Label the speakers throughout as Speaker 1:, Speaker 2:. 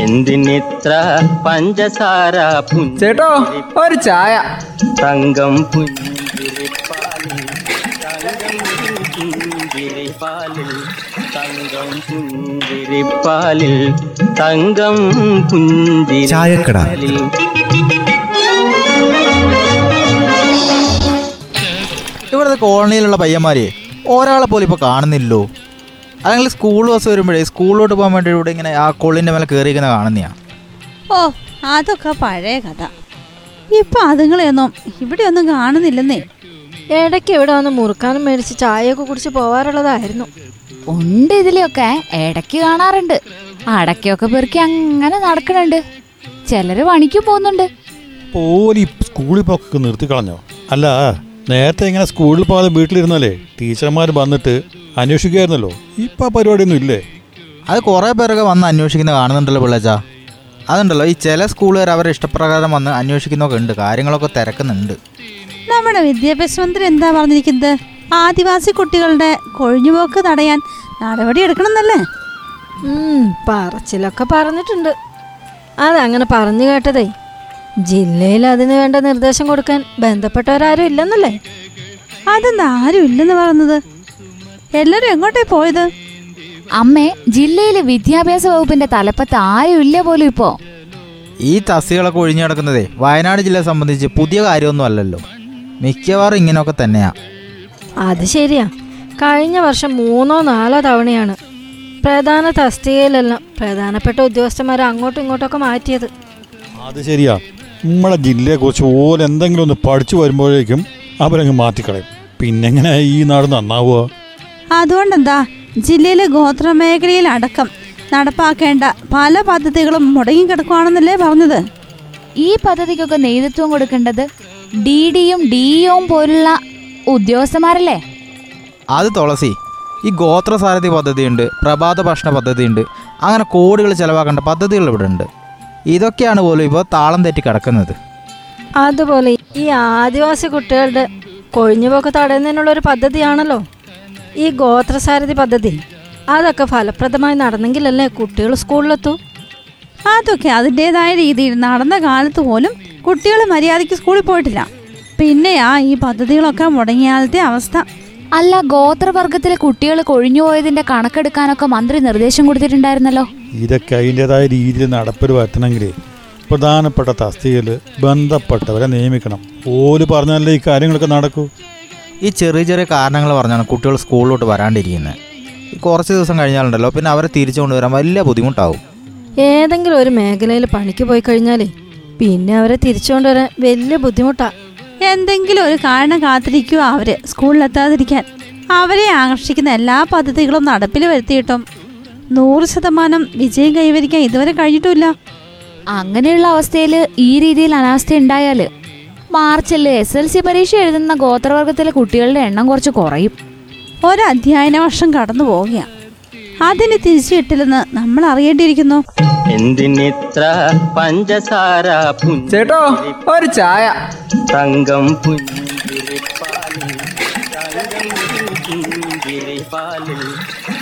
Speaker 1: എന്തിനിത്ര പഞ്ചസാര
Speaker 2: ചേട്ടോ ഒരു ചായ.
Speaker 1: തങ്കം പുഞ്ചിരിപ്പാലിൽ തങ്കം പുഞ്ചിരിപ്പാലിൽ തങ്കം പുഞ്ചിരിപ്പാലിൽ. തങ്കം
Speaker 3: ചായക്കട.
Speaker 1: പുഞ്ചിരിപ്പാലിൽ
Speaker 4: ഇവിടുത്തെ കോളനിയിലുള്ള പയ്യന്മാരെ ഒരാളെ പോലും ഇപ്പൊ കാണുന്നില്ലല്ലോ. അല്ലെങ്കിൽ സ്കൂൾ ബസ് വരുമ്പോഴേ സ്കൂളിലോട്ട് പോകാൻ വേണ്ടി ഇവിടെ ഇങ്ങനെ ആ കൊള്ളിന്റെ മേലെ കയറിയിരിക്കുന്ന കാണുന്നയാ.
Speaker 5: ഓ അതൊക്കെ പഴയ കഥ. ഇപ്പൊ അതുങ്ങളെയൊന്നും ഇവിടെ ഒന്നും കാണുന്നില്ലെന്നേ.
Speaker 6: ഇടയ്ക്ക് ഇവിടെ വന്ന് മുറുക്കാനും മേടിച്ച് ചായയൊക്കെ കുടിച്ച് പോവാറുള്ളതായിരുന്നു.
Speaker 7: ഉണ്ട് ഇതിലൊക്കെ ഇടയ്ക്ക് കാണാറുണ്ട്. അടയ്ക്കൊക്കെ പെറുക്കി അങ്ങനെ നടക്കണുണ്ട് ചിലര് പണിക്കും പോകുന്നുണ്ട്.
Speaker 8: പോലി സ്കൂളിൽ പോക്കൊക്കെ നിർത്തി കളഞ്ഞോ അല്ല നേരത്തെ ഇങ്ങനെ സ്കൂളിൽ പോകാതെ വീട്ടിലിരുന്നാലേ ടീച്ചർമാർ വന്നിട്ട് അന്വേഷിക്കുമായിരുന്നല്ലോ ഇപ്പം ആ പരിപാടിയൊന്നും ഇല്ലേ?
Speaker 4: അത് കുറേ പേരൊക്കെ വന്ന് അന്വേഷിക്കുന്ന കാണുന്നുണ്ടല്ലോ പിള്ളേച്ചാ. അതുണ്ടല്ലോ ഈ ചില സ്കൂളുകാർ അവരുടെ ഇഷ്ടപ്രകാരം വന്ന് അന്വേഷിക്കുന്നൊക്കെ ഉണ്ട് കാര്യങ്ങളൊക്കെ തിരക്കുന്നുണ്ട്.
Speaker 5: നമ്മുടെ വിദ്യാഭ്യാസ മന്ത്രി എന്താ പറഞ്ഞിരിക്കുന്നത്? ആദിവാസി കുട്ടികളുടെ കൊഴിഞ്ഞുപോക്ക് തടയാൻ നടപടി എടുക്കണമെന്നല്ലേ?
Speaker 6: പറച്ചിലൊക്കെ പറഞ്ഞിട്ടുണ്ട്. അതങ്ങനെ പറഞ്ഞു കേട്ടതേ. ജില്ലയിൽ അതിന് വേണ്ട നിർദ്ദേശം കൊടുക്കാൻ ബന്ധപ്പെട്ടവരാരും ഇല്ലെന്നല്ലേ?
Speaker 5: അതെന്താ ആരും ഇല്ലെന്ന് പറയുന്നത്? എല്ലാരും എങ്ങോട്ടേ പോയത്?
Speaker 7: അമ്മേ ജില്ലയിലെ വിദ്യാഭ്യാസ വകുപ്പിന്റെ തലപ്പത്ത് ആരും ഇല്ല പോലും ഇപ്പോ.
Speaker 4: ഈ തസ്തികളൊക്കെ ഒഴിഞ്ഞു കിടക്കുന്നതേ വയനാട് ജില്ലയെ സംബന്ധിച്ച് പുതിയ കാര്യമൊന്നും അല്ലല്ലോ. മിക്കവാറും ഇങ്ങനെയൊക്കെ തന്നെയാ.
Speaker 6: അത് ശരിയാ. കഴിഞ്ഞ വർഷം മൂന്നോ നാലോ തവണയാണ് പ്രധാന തസ്തികയിലെല്ലാം പ്രധാനപ്പെട്ട ഉദ്യോഗസ്ഥന്മാരെ അങ്ങോട്ടും ഇങ്ങോട്ടൊക്കെ മാറ്റിയത്.
Speaker 8: അത് ശരിയാ. നമ്മളെ ജില്ലയെക്കുറിച്ച് ഓല എന്തെങ്കിലും ഒന്ന് പഠിച്ചു വരുമ്പോഴേക്കും അവരങ്ങ് മാറ്റിക്കളയും. പിന്നെങ്ങനെ ഈ നാട് നന്നാവുക?
Speaker 5: അതുകൊണ്ടെന്താ? ജില്ലയിലെ ഗോത്രമേഖലയിൽ അടക്കം നടപ്പാക്കേണ്ട പല പദ്ധതികളും മുടങ്ങിക്കിടക്കുവാണെന്നല്ലേ പറഞ്ഞത്?
Speaker 7: ഈ പദ്ധതിക്കൊക്കെ നേതൃത്വം കൊടുക്കേണ്ടത് ഡി ഡിയും ഡിഇഒയും പോലുള്ള ഉദ്യോഗസ്ഥന്മാരല്ലേ?
Speaker 4: അത് തുളസി ഈ ഗോത്രസാരഥി പദ്ധതിയുണ്ട് പ്രഭാത ഭക്ഷണ പദ്ധതിയുണ്ട് അങ്ങനെ കോടികൾ ചിലവാക്കേണ്ട പദ്ധതികൾ ഇവിടെ ഉണ്ട് ഇതൊക്കെയാണ് പോലും ഇപ്പോൾ താളം തെറ്റി കിടക്കുന്നത്.
Speaker 6: അതുപോലെ ഈ ആദിവാസി കുട്ടികളുടെ കൊഴിഞ്ഞുപോക്ക് തടയുന്നതിനുള്ള ഒരു പദ്ധതിയാണല്ലോ. ഈ ഗോത്രസാരഥി പദ്ധതി. അതൊക്കെ ഫലപ്രദമായി നടന്നെങ്കിലല്ലേ കുട്ടികൾ സ്കൂളിലെത്തൂ?
Speaker 5: അതൊക്കെ അതിന്റെതായ രീതിയിൽ നടന്ന കാലത്ത് പോലും കുട്ടികൾ മര്യാദയ്ക്ക് സ്കൂളിൽ പോയിട്ടില്ല. പിന്നെയാ ഈ പദ്ധതികളൊക്കെ മുടങ്ങിയാലത്തെ അവസ്ഥ.
Speaker 7: അല്ല ഗോത്രവർഗത്തിലെ കുട്ടികൾ കൊഴിഞ്ഞുപോയതിന്റെ കണക്കെടുക്കാനൊക്കെ മന്ത്രി നിർദ്ദേശം കൊടുത്തിട്ടുണ്ടായിരുന്നല്ലോ?
Speaker 8: ഇതൊക്കെ അതിന്റെതായ രീതിയിൽ നടപ്പിൽ വരുത്തണമെങ്കിൽ പ്രധാനപ്പെട്ട തസ്തികയിൽ ബന്ധപ്പെട്ടവരെ നിയമിക്കണം. ഓൽ പറഞ്ഞാലേ ഈ കാര്യങ്ങളൊക്കെ നടക്കൂ?
Speaker 4: ഈ ചെറിയ ചെറിയ കാരണങ്ങൾ പറഞ്ഞാണ് കുട്ടികൾ സ്കൂളിലോട്ട് വരാണ്ടിരിക്കുന്നത്. കുറച്ച് ദിവസം കഴിഞ്ഞാലുണ്ടല്ലോ പിന്നെ അവരെ തിരിച്ചു കൊണ്ടുവരാൻ വലിയ ബുദ്ധിമുട്ടാവും.
Speaker 6: ഏതെങ്കിലും ഒരു മേഖലയിൽ പണിക്ക് പോയി കഴിഞ്ഞാലേ പിന്നെ അവരെ തിരിച്ചു കൊണ്ടുവരാൻ വലിയ ബുദ്ധിമുട്ടാ.
Speaker 5: എന്തെങ്കിലും ഒരു കാരണം കാത്തിരിക്കുക അവർ സ്കൂളിലെത്താതിരിക്കാൻ. അവരെ ആകർഷിക്കുന്ന എല്ലാ പദ്ധതികളും നടപ്പിൽ വരുത്തിയിട്ടും നൂറ് ശതമാനം വിജയം കൈവരിക്കാൻ ഇതുവരെ കഴിഞ്ഞിട്ടില്ല
Speaker 7: അങ്ങനെയുള്ള അവസ്ഥയിൽ ഈ രീതിയിൽ അനാസ്ഥ ഉണ്ടായാൽ മാർച്ചിൽ എസ് എൽ സി പരീക്ഷ എഴുതുന്ന ഗോത്രവർഗത്തിലെ കുട്ടികളുടെ എണ്ണം കുറച്ച് കുറയും.
Speaker 5: ഒരു അധ്യയന വർഷം കടന്നു പോവുകയാണ് അതിന് തിരിച്ചു കിട്ടില്ലെന്ന് നമ്മൾ അറിയേണ്ടിയിരിക്കുന്നു.
Speaker 1: എന്തിനിത്ര പഞ്ചസാര
Speaker 2: ചേട്ടോ ഒരു ചായ.
Speaker 1: തങ്കം പുഞ്ചിരിപ്പാലിൽ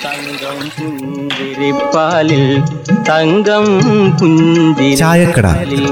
Speaker 1: തങ്കം പുഞ്ചിരിപ്പാലിൽ തങ്കം പുഞ്ചിരിപ്പാലിൽ